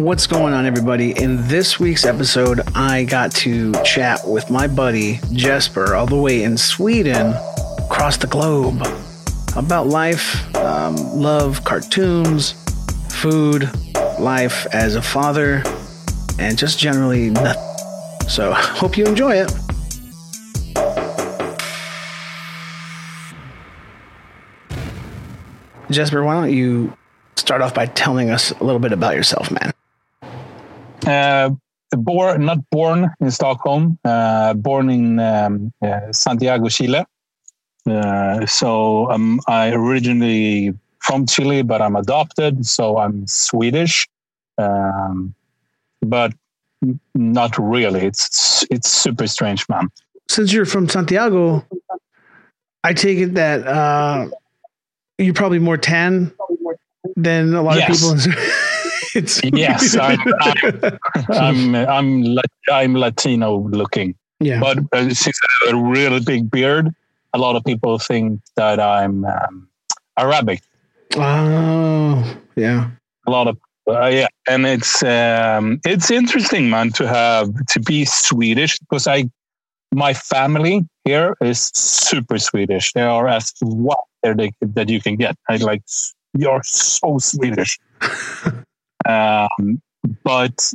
What's going on, everybody? In this week's episode, I got to chat with my buddy Jesper, all the way in Sweden, across the globe, about life, um, love, cartoons, food, life as a father, and just generally nothing. So, hope you enjoy it. Jesper, why don't you start off by telling us a little bit about yourself, man? Uh, born, not born in Stockholm, uh, born in um, uh, Santiago, Chile. Uh, so um, I originally from Chile, but I'm adopted, so I'm Swedish, um, but not really. It's it's super strange, man. Since you're from Santiago, I take it that uh, you're probably more tan than a lot yes. of people. It's yes, I'm, I'm, I'm, I'm Latino looking. Yeah, but uh, since I have a really big beard, a lot of people think that I'm um, Arabic. Oh, yeah. A lot of uh, yeah, and it's um, it's interesting, man, to have to be Swedish because I my family here is super Swedish. They are as what they, that you can get. I like you're so Swedish. um, but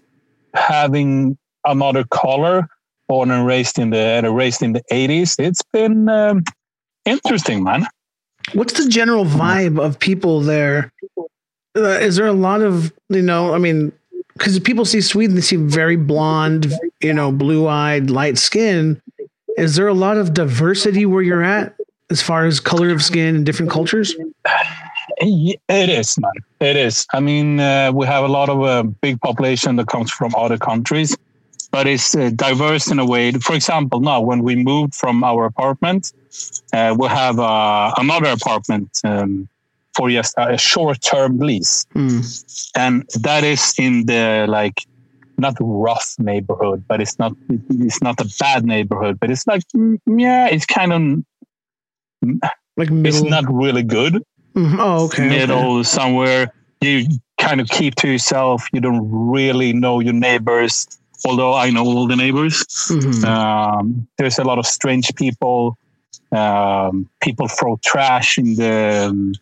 having another color, born and raised in the and raised in the eighties, it's been um, interesting, man. What's the general vibe of people there? Uh, is there a lot of you know? I mean, because people see Sweden, they see very blonde, you know, blue eyed, light skin. Is there a lot of diversity where you're at as far as color of skin and different cultures? It is, man. It is. I mean, uh, we have a lot of a uh, big population that comes from other countries, but it's uh, diverse in a way. For example, now when we moved from our apartment, uh, we have uh, another apartment um, for just a short-term lease, mm. and that is in the like not rough neighborhood, but it's not it's not a bad neighborhood, but it's like mm, yeah, it's kind of like middle. it's not really good. Mm-hmm. Oh, okay. Middle okay. somewhere you kind of keep to yourself. You don't really know your neighbors, although I know all the neighbors. Mm-hmm. Um, there's a lot of strange people. Um, people throw trash in the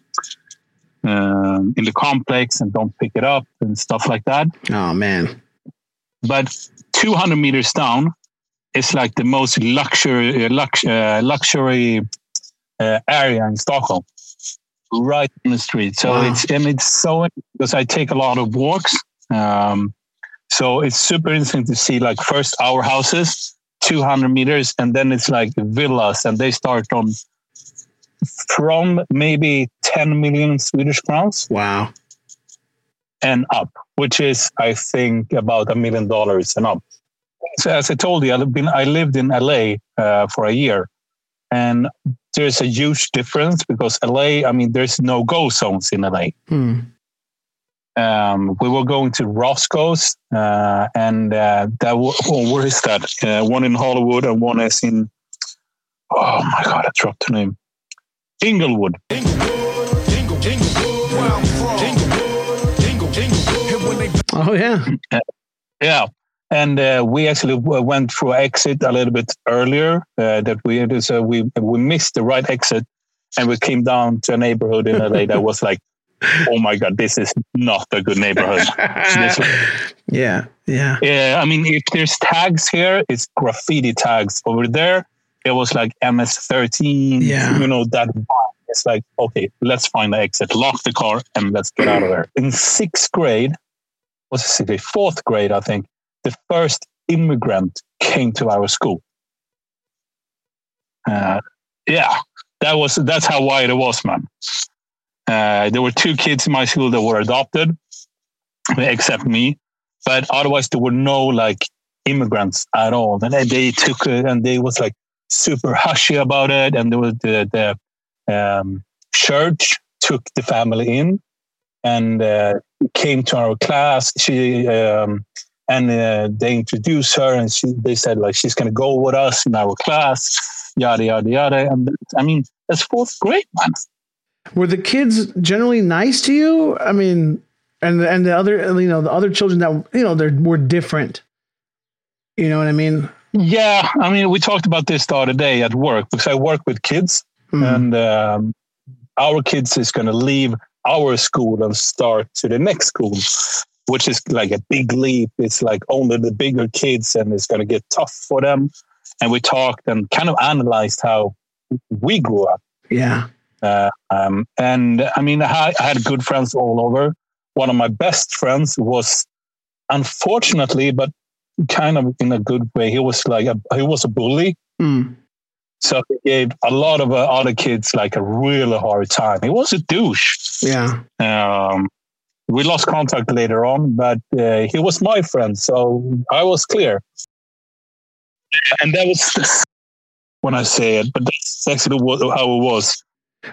um, in the complex and don't pick it up and stuff like that. Oh man! But 200 meters down is like the most luxury lux, uh, luxury uh, area in Stockholm right in the street. So wow. it's and it's so because I take a lot of walks. Um, so it's super interesting to see like first our houses, 200 meters, and then it's like villas, and they start on from maybe 10 million Swedish crowns. Wow. And up, which is I think about a million dollars and up. So as I told you, I've been I lived in LA uh, for a year, and there's a huge difference because LA, I mean, there's no go zones in LA. Hmm. Um, we were going to Roscoe's, uh, and uh, that oh, where is that? Uh, one in Hollywood and one is in. Oh my God, I dropped the name. Inglewood. Oh yeah. yeah, and uh, we actually went through exit a little bit earlier. Uh, that we so we we missed the right exit, and we came down to a neighborhood in LA that was like, oh my god, this is not a good neighborhood. yeah, yeah, yeah. I mean, if there's tags here, it's graffiti tags. Over there, it was like MS13. Yeah, you know that. It's like okay, let's find the exit, lock the car, and let's get out of there. In sixth grade, was it fourth grade? I think the first immigrant came to our school. Uh, yeah, that was that's how wide it was, man. Uh, there were two kids in my school that were adopted, except me, but otherwise there were no like immigrants at all. And they, took it, and they was like super hushy about it. And there was the the um, church took the family in and uh, came to our class. She um, and uh, they introduced her and she, they said like she's going to go with us in our class yada yada yada and i mean that's fourth grade man were the kids generally nice to you i mean and and the other you know the other children that you know they're were different. You know what I mean? Yeah, I mean we talked about this the other day at work because I work with kids, Mm. and um, our kids is going to leave our school and start to the next school, which is like a big leap. It's like only the bigger kids, and it's going to get tough for them. And we talked and kind of analyzed how we grew up. Yeah. Uh, um, and I mean, I, I had good friends all over. One of my best friends was, unfortunately, but kind of in a good way, he was like a, he was a bully. Mm. So he gave a lot of uh, other kids like a really hard time. He was a douche. Yeah. Um, we lost contact later on, but uh, he was my friend, so I was clear. And that was when I say it, but that's actually how it was.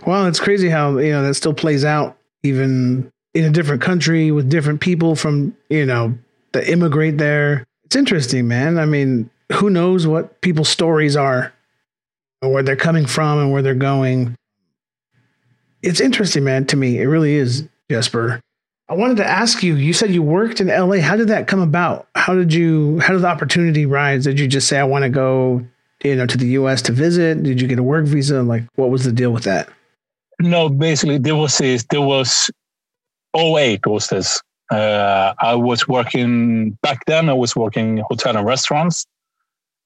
Well, it's crazy how you know that still plays out even in a different country with different people from you know that immigrate there. It's interesting, man. I mean, who knows what people's stories are, or where they're coming from, and where they're going. It's interesting, man. To me, it really is, Jesper. I wanted to ask you. You said you worked in LA. How did that come about? How did you? How did the opportunity rise? Did you just say, "I want to go"? You know, to the U.S. to visit? Did you get a work visa? Like, what was the deal with that? No, basically there was this, there was 08 was this. Uh, I was working back then. I was working hotel and restaurants,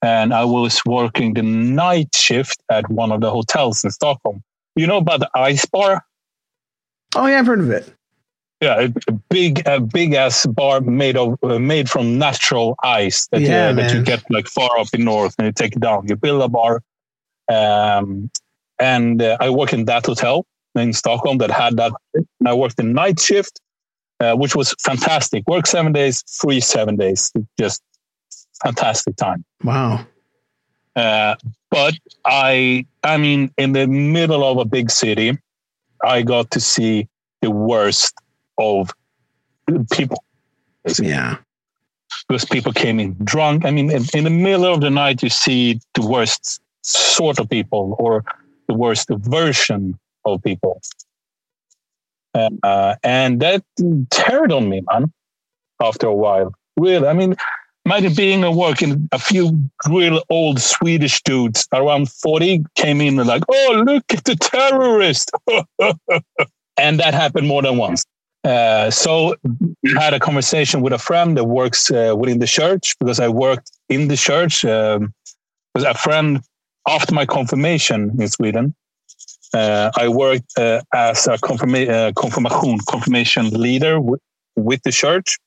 and I was working the night shift at one of the hotels in Stockholm. You know about the ice bar? Oh yeah, I've heard of it. Yeah, a, big, a big ass bar made of uh, made from natural ice that Yeah, uh, that you get like far up in north, and you take it down. You build a bar, um, and uh, I work in that hotel in Stockholm that had that. And I worked in night shift, uh, which was fantastic. Work seven days, free seven days. Just fantastic time. Wow. Uh, but I, I mean, in the middle of a big city, I got to see the worst of people. basically. Yeah. Because people came in drunk. I mean, in, in the middle of the night, you see the worst sort of people or the worst version of people. Uh, and that teared on me, man, after a while. Really, I mean, imagine being at work and a few real old Swedish dudes around 40 came in and like, oh, look at the terrorist. and that happened more than once. Uh, so I had a conversation with a friend that works uh, within the church because I worked in the church. Um, was a friend after my confirmation in Sweden. Uh, I worked uh, as a confirma- uh, confirmation confirmation leader w- with the church,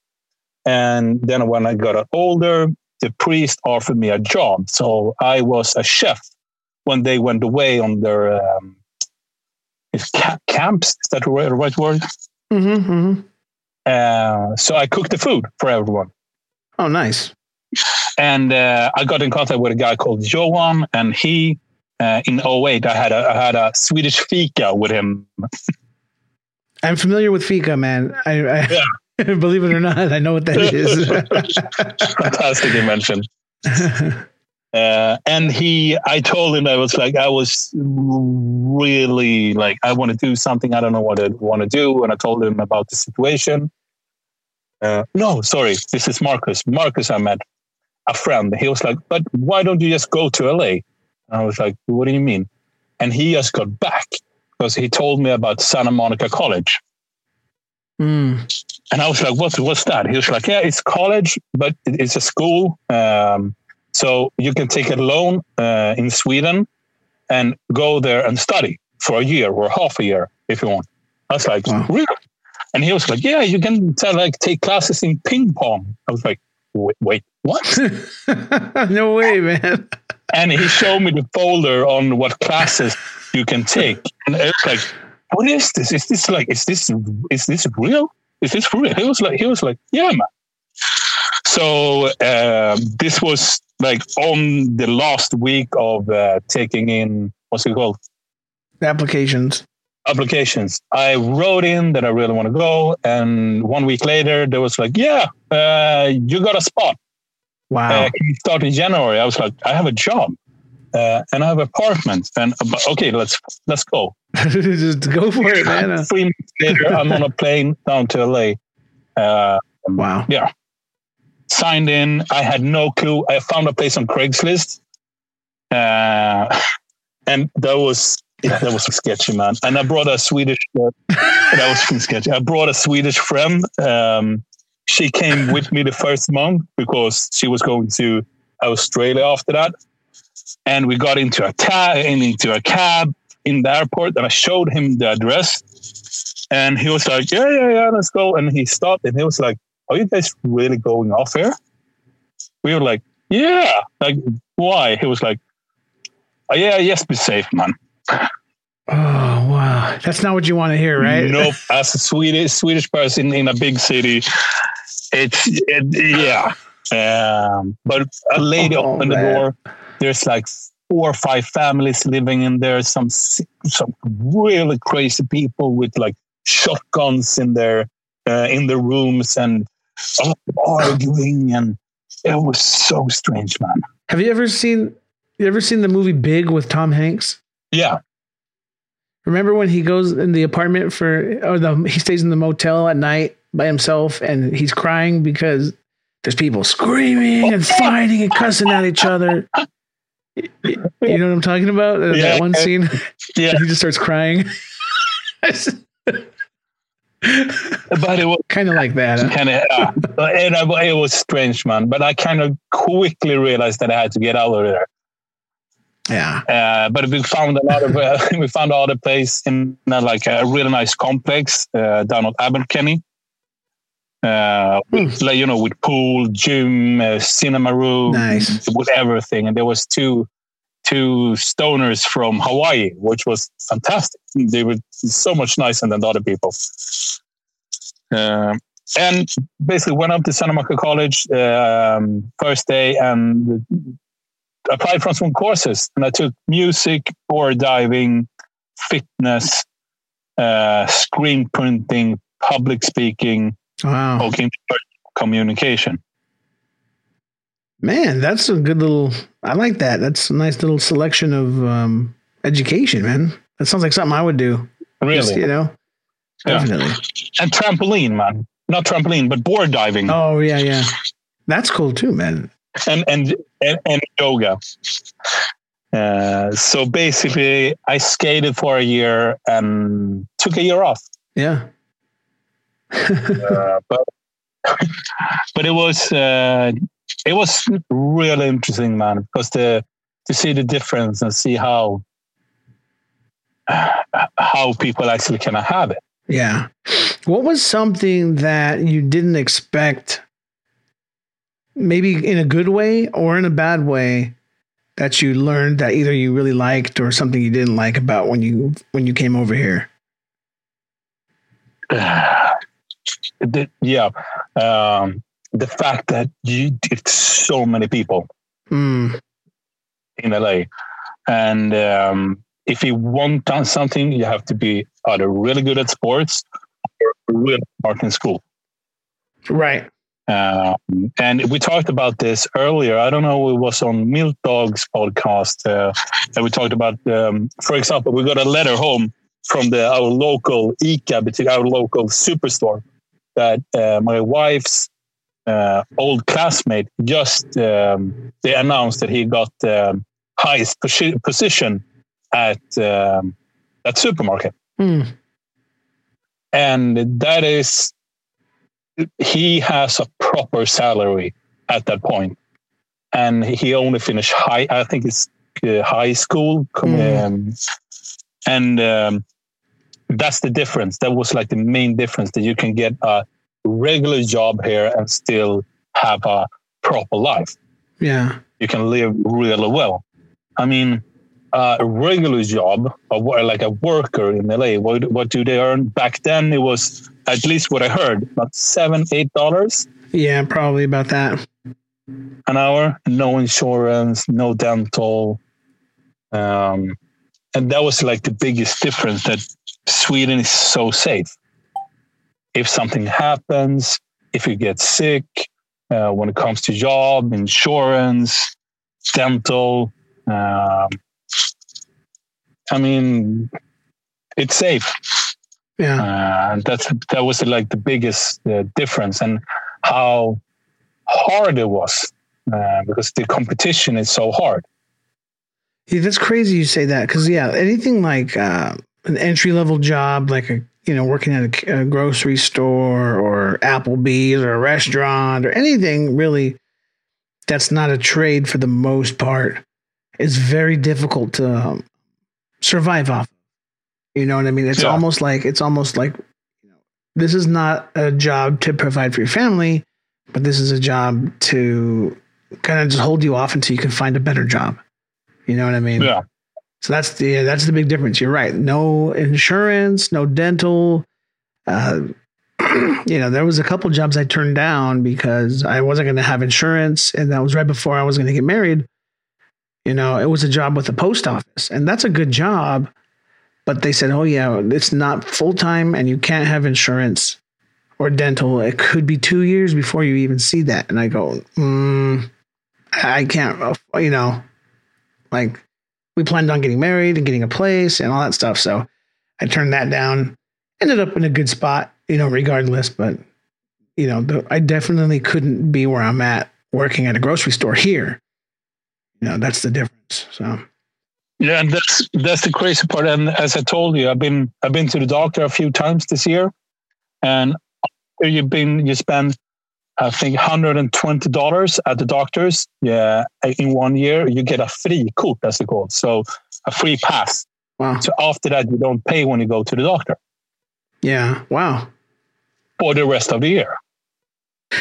and then when I got older, the priest offered me a job. So I was a chef when they went away on their um, ca- camps. Is that the right word? Mm-hmm, mm-hmm. Uh, so I cooked the food for everyone. Oh, nice. and uh, I got in contact with a guy called Johan, and he uh, in 08, I had a I had a Swedish fika with him. I'm familiar with fika, man. I, I believe it or not, I know what that is. Fantastic invention. Uh, and he, I told him I was like, I was really like, I want to do something. I don't know what I want to do. And I told him about the situation. Uh, no, sorry, this is Marcus. Marcus, I met a friend. He was like, but why don't you just go to LA? And I was like, what do you mean? And he just got back because he told me about Santa Monica College. Mm. And I was like, what, what's that? He was like, yeah, it's college, but it's a school. Um, so you can take a loan uh, in Sweden and go there and study for a year or half a year if you want. I was like, Wow. really? And he was like, yeah, you can uh, like take classes in ping pong. I was like, wait, wait what? no way, man. and he showed me the folder on what classes you can take. And I was like, what is this? Is this like, is this, is this real? Is this real? He was like, he was like, yeah, man. So uh, this was like on the last week of uh, taking in, what's it called? Applications. Applications. I wrote in that I really want to go. And one week later, there was like, yeah, uh, you got a spot. Wow. Uh, you start in January? I was like, I have a job uh, and I have an apartment. And okay, let's let's go. Just go for it, man. Uh, Three months later, I'm on a plane down to LA. Uh, Wow. yeah. Signed in. I had no clue. I found a place on Craigslist. Uh, and that was yeah, that was sketchy, man. And I brought a Swedish. Uh, that was fucking sketchy. I brought a Swedish friend. Um, she came with me the first month because she was going to Australia after that. And we got into a cab, into a cab in the airport, and I showed him the address. And he was like, "Yeah, yeah, yeah, let's go." And he stopped, and he was like, "Are you guys really going off here?" We were like, "Yeah." Like, why? He was like, oh, "Yeah, yes, be safe, man." Oh wow. That's not what you want to hear, right? Nope. As a Swedish Swedish person in a big city, it's it, yeah. Um, but a lady Oh, opened the door. There's like four or five families living in there. Some some really crazy people with like shotguns in their uh, in the rooms and arguing, and it was so strange, man. Have you ever seen you ever seen the movie Big with Tom Hanks? Yeah, Remember when he goes in the apartment for or the he stays in the motel at night by himself and he's crying because there's people screaming and fighting and cussing at each other. You know what I'm talking about? Yeah. That one scene. yeah. he just starts crying. But it was kind of like that. huh? kind of uh, and I, it was strange man but i kind of quickly realized that i had to get out of there Yeah. uh, but we found a lot of uh, we found other place in uh, like a really nice complex uh, down at Abbot Kinney uh, with, like, you know with pool gym uh, cinema room Nice. with everything and there was two two stoners from hawaii which was fantastic they were so much nicer than the other people um, and basically went up to Santa Monica College um, first day and applied for some courses. And I took music, board diving, fitness, uh, screen printing, public speaking, Wow. communication. Man, that's a good little I like that. That's a nice little selection of um education, man. That sounds like something I would do. Really, Just, you know? Yeah. Definitely. and trampoline, man. Not trampoline, but board diving Oh yeah, yeah. That's cool too, man. and, and and and yoga. Uh, so basically, I skated for a year and took a year off. Yeah. Uh, but but it was uh, it was really interesting, man, because the to see the difference and see how how people actually kind of have it. yeah. What was something that you didn't expect maybe in a good way or in a bad way that you learned that either you really liked or something you didn't like about when you when you came over here? The- yeah, um, the fact that you it's so many people Hmm. in LA, and um, if you want something, you have to be either really good at sports or really smart in school. Right. Um, and we talked about this earlier. I don't know, it was on Milk Dog's podcast uh, that we talked about. Um, for example, we got a letter home from the our local ICA, our local superstore, that uh, my wife's uh, old classmate just um, they announced that he got um, highest posi- position at um, that supermarket. Hmm. and that is he has a proper salary at that point. And he only finished high i think it's uh, high school. Mm. and um, that's the difference. That was like the main difference that you can get a regular job here and still have a proper life Yeah. you can live really well. I mean, uh, a regular job, like a worker in LA, what, what do they earn? Back then, it was at least what I heard, about seven, eight dollars Yeah, probably about that. an hour. No insurance, no dental, um, and that was like the biggest difference. That Sweden is so safe. If something happens, if you get sick, uh, when it comes to job, insurance, dental. Um, I mean, it's safe. Yeah. Uh, that's that was like the biggest uh, difference, and how hard it was uh, because the competition is so hard. Yeah, that's crazy you say that because yeah, anything like uh, an entry level job, like a you know working at a, a, grocery store or Applebee's or a restaurant or anything really that's not a trade for the most part is very difficult to um, survive off. You know what I mean? It's yeah. almost like it's almost like you know, this is not a job to provide for your family, but this is a job to kind of just hold you off until you can find a better job. You know what I mean? Yeah. So that's the that's the big difference. You're right. No insurance, no dental. Uh, you know, there was a couple jobs I turned down because I wasn't going to have insurance, and that was right before I was going to get married. You know, it was a job with the post office, and that's a good job. But they said, "Oh yeah, it's not full time, and you can't have insurance or dental. It could be two years before you even see that." And I go, mm, "I can't." You know, like we planned on getting married and getting a place and all that stuff. So I turned that down. Ended up in a good spot, you know, regardless. But you know, the, I definitely couldn't be where I'm at working at a grocery store here. You know, that's the difference. So. Yeah, and that's that's the crazy part. And as I told you, I've been I've been to the doctor a few times this year, and you've been you spend I think $120 at the doctor's. Yeah, in one year, you get a frikort, as it called. So a free pass. Wow. So after that, you don't pay when you go to the doctor. Yeah. Wow. For the rest of the year.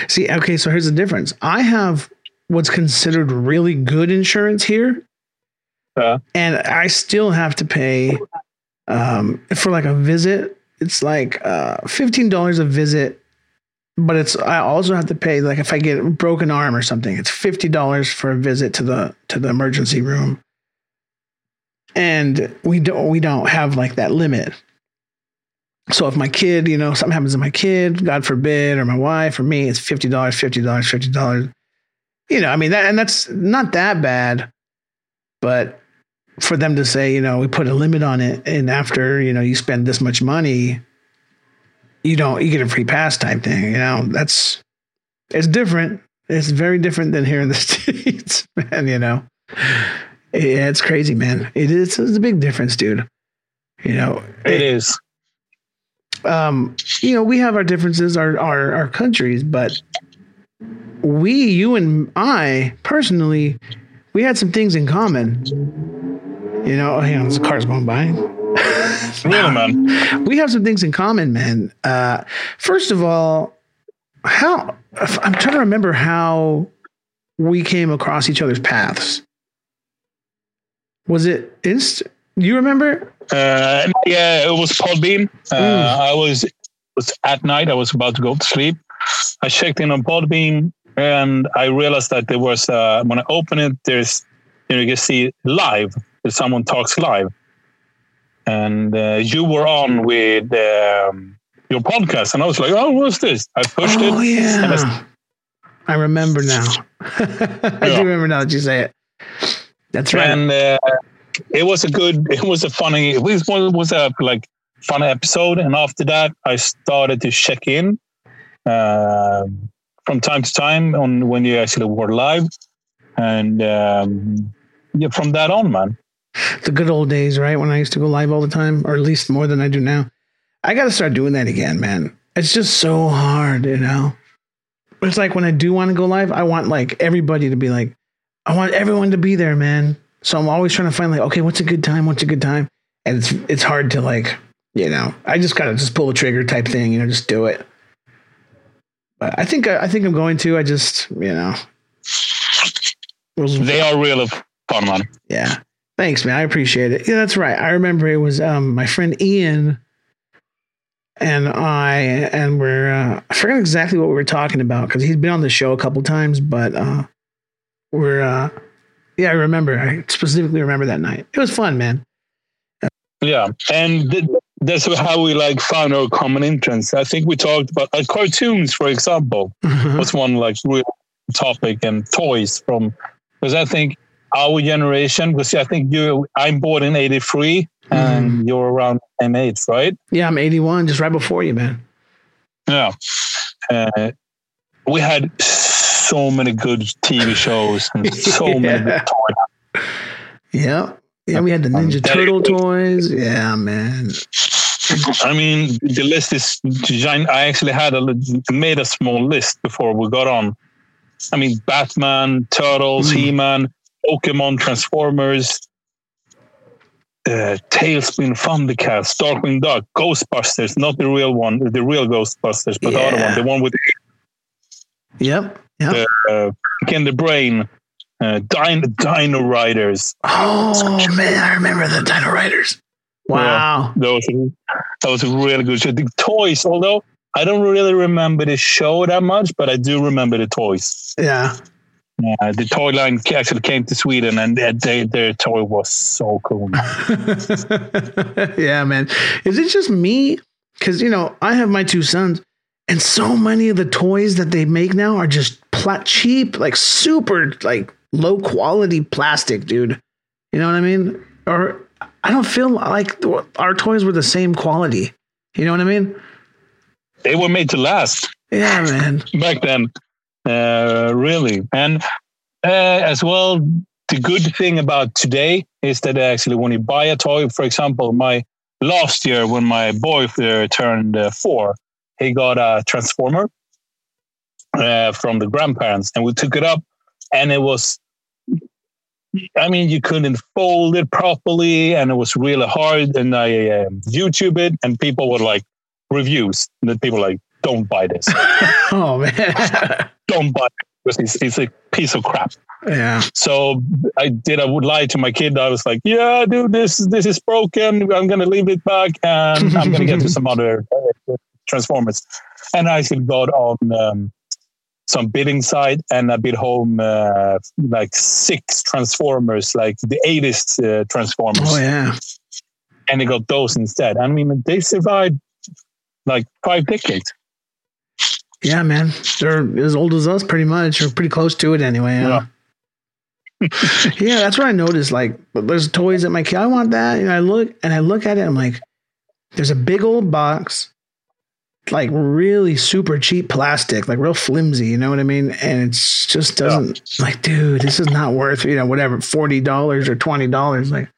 See, okay, so here's the difference. I have what's considered really good insurance here. Uh, and I still have to pay um, for like a visit. It's like uh, $15 a visit but it's I also have to pay like if I get a broken arm or something, it's fifty dollars for a visit to the to the emergency room. And we don't we don't have like that limit. So if my kid, you know, something happens to my kid, God forbid, or my wife or me, it's fifty dollars, fifty dollars, fifty dollars. You know, I mean that and that's not that bad. But for them to say, you know, we put a limit on it and after, you know, you spend this much money, you don't you get a free pass type thing. You know, that's it's different. It's very different than here in the states, man. You know, yeah, it's crazy, man. It is. It's a big difference, dude. You know, it, it is. Um, you know, we have our differences, our our our countries, but we, you and I personally, we had some things in common. You know, hang on, this car's going by. yeah, man. We have some things in common, man. Uh, first of all, how I'm trying to remember how we came across each other's paths. Was it inst? You remember? Uh, yeah, it was Podbean. Uh, mm. I was was at night. I was about to go to sleep. I checked in on Podbean and I realized that there was uh, when I open it, there's you know you can see live. If someone talks live and uh, you were on with um, your podcast, and I was like, "Oh, what's this?" I pushed oh, it. yeah. I, I, remember now. I yeah. do remember now that you say it. That's right. And uh, it was a good. It was a funny. It was, was a like fun episode, and after that, I started to check in uh, from time to time on when you actually were live, and um, yeah, from that on, man the good old days, right? When I used to go live all the time, or at least more than I do now. I got to start doing that again, man. It's just so hard, you know? It's like when I do want to go live, I want like everybody to be like, I want everyone to be there, man. So I'm always trying to find like, okay, what's a good time? What's a good time? And it's it's hard to like, you know, I just gotta just pull the trigger type thing, you know, just do it. But I think I think I'm going to. I just, you know, they are real fun, man. Yeah. Thanks, man. I appreciate it. Yeah, that's right. I remember it was um, my friend Ian and I, and we're, uh, I forgot exactly what we were talking about because he's been on the show a couple times, but uh, we're, uh, yeah, I remember. I specifically remember that night. It was fun, man. Yeah. And th- that's how we like found our common interests. I think we talked about like cartoons, for example, mm-hmm. was one like real topic and toys from, because I think our generation, because I think you, I'm born in '83. and you're around the same age, right? Yeah, I'm 81, just right before you, man. Yeah. Uh, we had so many good TV shows and so Yeah. many good toys. Yeah. Yeah, we had the Um, Ninja that- Turtle toys. Yeah, man. I mean, the list is giant. I actually had a made a small list before we got on. I mean, Batman, Turtles, Mm. He-Man, Pokemon, Transformers, uh, TaleSpin, Thundercats, Darkwing Duck, Ghostbusters, not the real one, the real Ghostbusters, but the other one, the one with Yep. Yep. uh, Ken the Brain, uh, Dino, Dino Riders. Oh man, I remember the Dino Riders. Wow. Those that was a really good show. The toys, although I don't really remember the show that much, but I do remember the toys. Yeah. Uh, the toy line actually came to Sweden, and their, their, toy was so cool. yeah, man. Is it just me? Because you know, I have my two sons, and so many of the toys that they make now are just pla- cheap, like super, like low quality plastic, dude. You know what I mean? Or I don't feel like our toys were the same quality. You know what I mean? They were made to last Yeah, man. back then, really. And uh, as well, the good thing about today is that actually, when you buy a toy, for example, my last year when my boy uh, turned uh, four, he got a transformer uh, from the grandparents, and we took it up, and it was. I mean, you couldn't fold it properly, and it was really hard. And I um, YouTube it, and people were like reviews that people like, "Don't buy this, Oh man. don't buy it because it's, it's a piece of crap." yeah. So I did. I would lie to my kid. I was like, "Yeah, dude, this this is broken. I'm gonna leave it back, and I'm gonna get to some other uh, transformers." And I actually got on um, some bidding site, and I bid home uh, like six transformers, like the 80s uh, transformers, Oh yeah. and they got those instead. I mean, they survived like five decades. Yeah, man. They're as old as us, pretty much, or pretty close to it anyway. Yeah. yeah, that's what I noticed. Like, there's toys at my kid. I want that. And I look and I look at it. I'm like, there's a big old box, like really super cheap plastic, like real flimsy. You know what I mean? And it's just doesn't like, dude, this is not worth you know whatever forty dollars or twenty dollars. Like,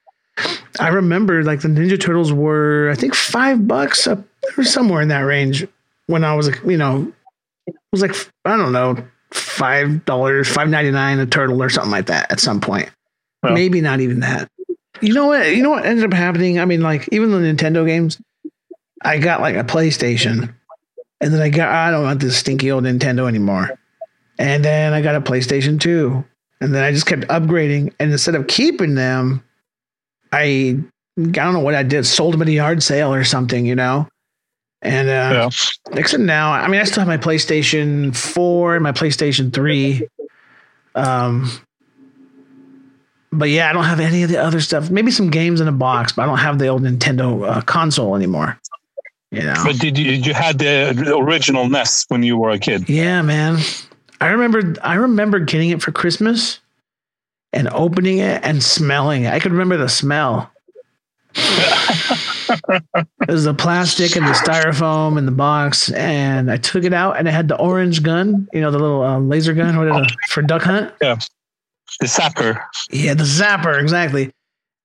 I remember like the Ninja Turtles were I think five bucks up or somewhere in that range when I was you know, it was like I don't know, five dollars, five ninety nine a turtle or something like that at some point. Yeah. Maybe not even that. You know what? You know what ended up happening? I mean, like even the Nintendo games, I got like a PlayStation, and then I got I don't want this stinky old Nintendo anymore, and then I got a PlayStation Two, and then I just kept upgrading, and instead of keeping them, I I don't know what I did, sold them at a yard sale or something, you know. And uh, except now, I mean, I still have my PlayStation 4 and my PlayStation 3. Um, but yeah, I don't have any of the other stuff. Maybe some games in a box, but I don't have the old Nintendo uh, console anymore. You know? But did you you had the original NES when you were a kid? Yeah, man. I remember I remember getting it for Christmas and opening it and smelling it. I could remember the smell. it was the plastic and the styrofoam in the box, and I took it out and it had the orange gun, you know, the little um, laser gun what is it, for duck hunt. Yeah, the Zapper. Yeah, the zapper, exactly.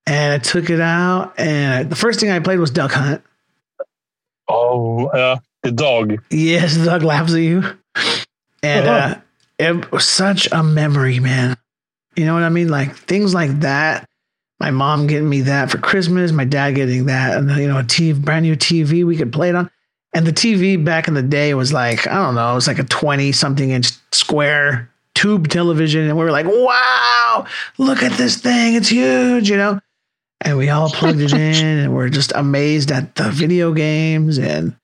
And I took it out, and the first thing I played was Duck Hunt. Oh, uh, the dog. Yes, the dog laughs at you. And uh, it was such a memory, man. You know what I mean? Like things like that. My mom getting me that for Christmas, my dad getting that, and you know, a TV, brand new TV we could play it on. And the TV back in the day was like, I don't know, it was like a 20 something inch square tube television. And we were like, wow, look at this thing. It's huge, you know? And we all plugged it in and we're just amazed at the video games. And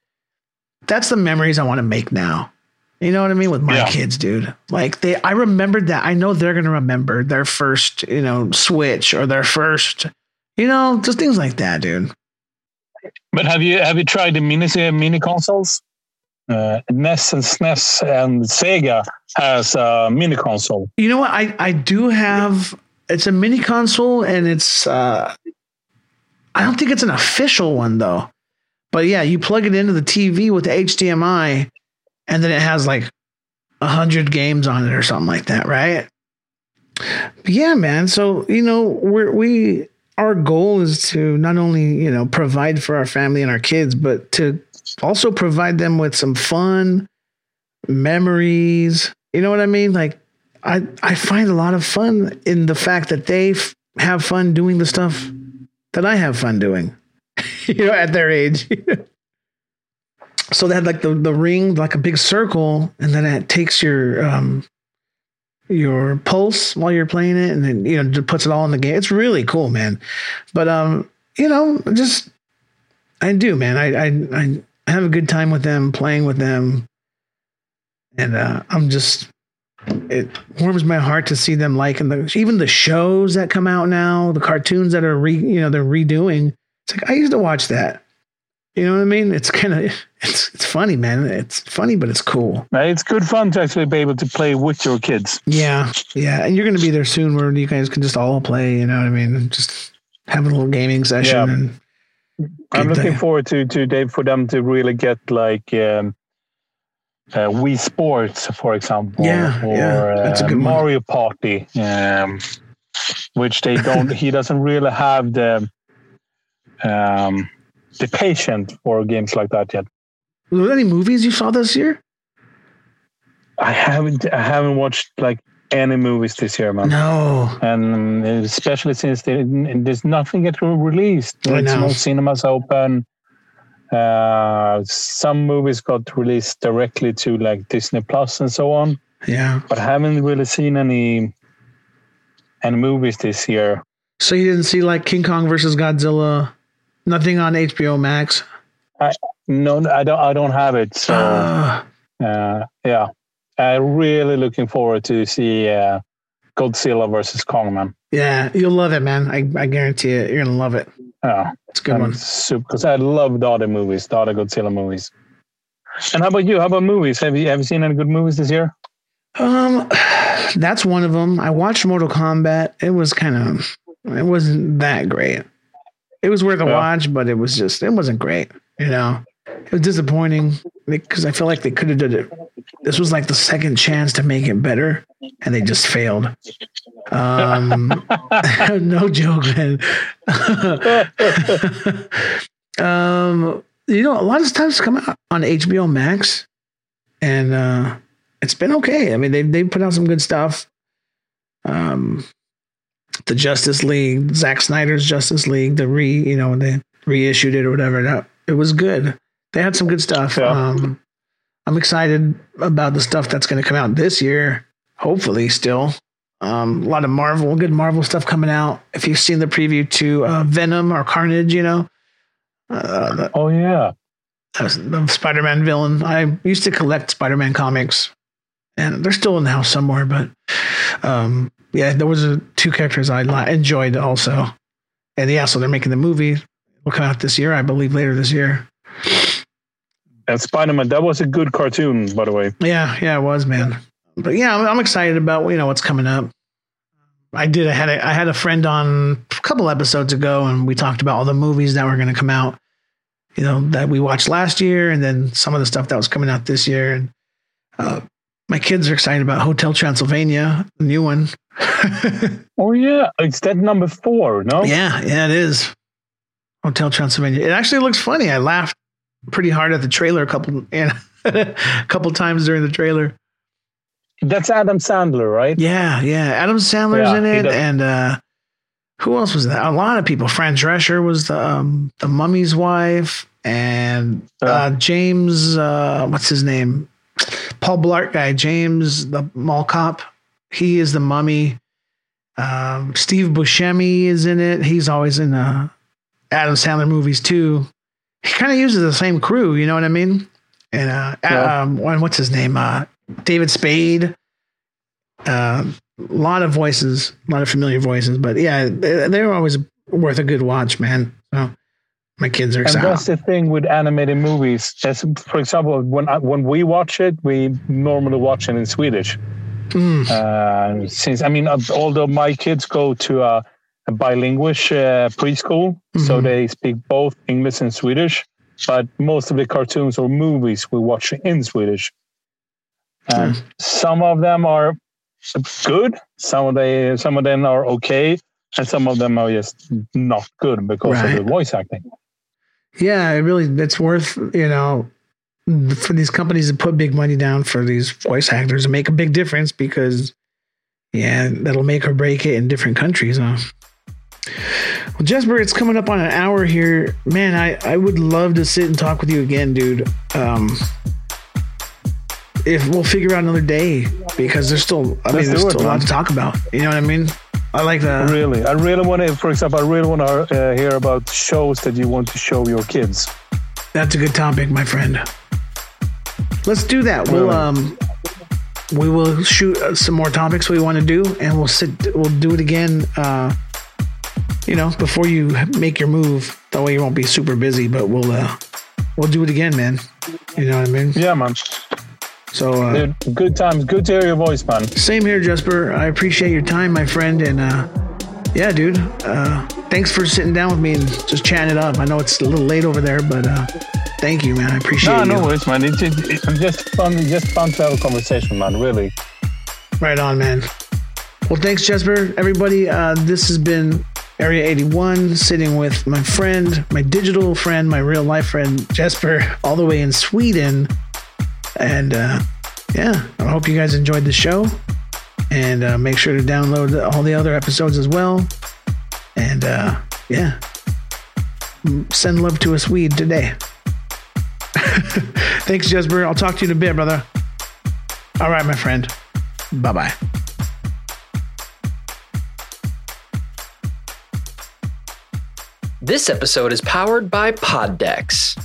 that's the memories I want to make now. You know what I mean? With my Yeah. kids, dude. Like they I remembered that. I know they're gonna remember their first, you know, switch or their first, you know, just things like that, dude. But have you have you tried the mini mini consoles? Uh, NES and SNES and Sega has a mini console. You know what? I I do have it's a mini console and it's uh I don't think it's an official one though. But yeah, you plug it into the TV with the HDMI, and then it has like a hundred games on it or something like that, right? But yeah, man. So you know, we're we our goal is to not only you know provide for our family and our kids, but to also provide them with some fun memories. You know what I mean? Like I I find a lot of fun in the fact that they f- have fun doing the stuff that I have fun doing. you know, at their age. so they had like the the ring, like a big circle, and then it takes your um your pulse while you're playing it, and then you know just puts it all in the game. It's really cool, man. But um, you know, just I do, man. I I I have a good time with them, playing with them, and uh, I'm just it warms my heart to see them liking the even the shows that come out now, the cartoons that are re you know they're redoing. It's like I used to watch that. You know what I mean? It's kind of it's it's funny, man. It's funny, but it's cool. It's good fun to actually be able to play with your kids. Yeah, yeah, and you're going to be there soon where you guys can just all play. You know what I mean? Just have a little gaming session. Yeah. And I'm looking forward to to Dave for them to really get like um, uh, Wii Sports, for example, yeah, or yeah, uh, Mario. Party, um, which they don't. he doesn't really have the um, the patience for games like that yet. Were there any movies you saw this year? I haven't. I haven't watched like any movies this year, man. No, and especially since they, there's nothing get released. Know. No cinemas open. Uh, some movies got released directly to like Disney Plus and so on. Yeah, but I haven't really seen any any movies this year. So you didn't see like King Kong versus Godzilla? Nothing on HBO Max. I, no, I don't. I don't have it. So uh, uh, yeah, I'm really looking forward to see uh, Godzilla versus Kong, man. Yeah, you'll love it, man. I, I guarantee it. You're gonna love it. Yeah, it's a good one. Super, because I love the other movies, the other Godzilla movies. And how about you? How about movies? Have you have you seen any good movies this year? Um, that's one of them. I watched Mortal Kombat. It was kind of, it wasn't that great it was worth a yeah. watch, but it was just it wasn't great. You know, it was disappointing because I feel like they could have did it. This was like the second chance to make it better, and they just failed. Um, no joke, man. um, you know, a lot of stuff's come out on HBO Max, and uh, it's been okay. I mean, they they put out some good stuff. Um, the Justice League, Zack Snyder's Justice League, the re, you know, they reissued it or whatever. That it was good. They had some good stuff. Yeah. Um, I'm excited about the stuff that's going to come out this year. Hopefully, still um, a lot of Marvel, good Marvel stuff coming out. If you've seen the preview to uh, Venom or Carnage, you know. Uh, the, oh yeah, the Spider-Man villain. I used to collect Spider-Man comics, and they're still in the house somewhere. But um, yeah, there was a, two characters I enjoyed also, and yeah, so they're making the movie. Will come out this year, I believe, later this year. And Spider Man, that was a good cartoon, by the way. Yeah, yeah, it was, man. But yeah, I'm, I'm excited about you know what's coming up. I did. I had a, I had a friend on a couple episodes ago, and we talked about all the movies that were going to come out. You know that we watched last year, and then some of the stuff that was coming out this year. And uh, my kids are excited about Hotel Transylvania, the new one. oh yeah, it's that number four, no? Yeah, yeah, it is. Hotel Transylvania. It actually looks funny. I laughed pretty hard at the trailer a couple, you a couple times during the trailer. That's Adam Sandler, right? Yeah, yeah. Adam Sandler's yeah, in it, and uh, who else was that? A lot of people. Fran Drescher was the um, the mummy's wife, and uh, James, uh, what's his name? Paul Blart guy, James the mall cop. He is the mummy. Um, Steve Buscemi is in it. He's always in uh, Adam Sandler movies too. He kind of uses the same crew, you know what I mean? And uh, yeah. um, what's his name? Uh, David Spade. Uh, a lot of voices, a lot of familiar voices, but yeah, they're always worth a good watch, man. So my kids are excited. And that's the thing with animated movies. As, for example, when I, when we watch it, we normally watch it in Swedish. Mm. Uh, since I mean, uh, although my kids go to a a bilingual uh, preschool, mm-hmm. so they speak both English and Swedish. But most of the cartoons or movies we watch in Swedish. And mm. some of them are good. Some of they some of them are okay, and some of them are just not good because right. of the voice acting. Yeah, it really it's worth you know for these companies to put big money down for these voice actors and make a big difference because yeah, that'll make or break it in different countries. Huh? Well, Jesper, it's coming up on an hour here. Man, I, I would love to sit and talk with you again, dude. Um, if we'll figure out another day because there's still I mean there's still a lot to talk about. You know what I mean? I like that. Really, I really want to. For example, I really want to uh, hear about shows that you want to show your kids. That's a good topic, my friend. Let's do that. Really? We'll um, we will shoot uh, some more topics we want to do, and we'll sit. We'll do it again. Uh, you know, before you make your move. That way you won't be super busy. But we'll uh, we'll do it again, man. You know what I mean? Yeah, man. So, uh, Dude, good times. Good to hear your voice, man. Same here, Jesper. I appreciate your time, my friend. And uh, yeah, dude, uh, thanks for sitting down with me and just chatting it up. I know it's a little late over there, but uh, thank you, man. I appreciate it. No, no worries, man. It's, it's just fun, just fun to have a conversation, man. Really. Right on, man. Well, thanks, Jesper. Everybody, uh, this has been Area 81, sitting with my friend, my digital friend, my real life friend, Jesper, all the way in Sweden. And uh, yeah, I hope you guys enjoyed the show. And uh, make sure to download all the other episodes as well. And uh, yeah, send love to a Swede today. Thanks, Jesper. I'll talk to you in a bit, brother. All right, my friend. Bye bye. This episode is powered by Poddex.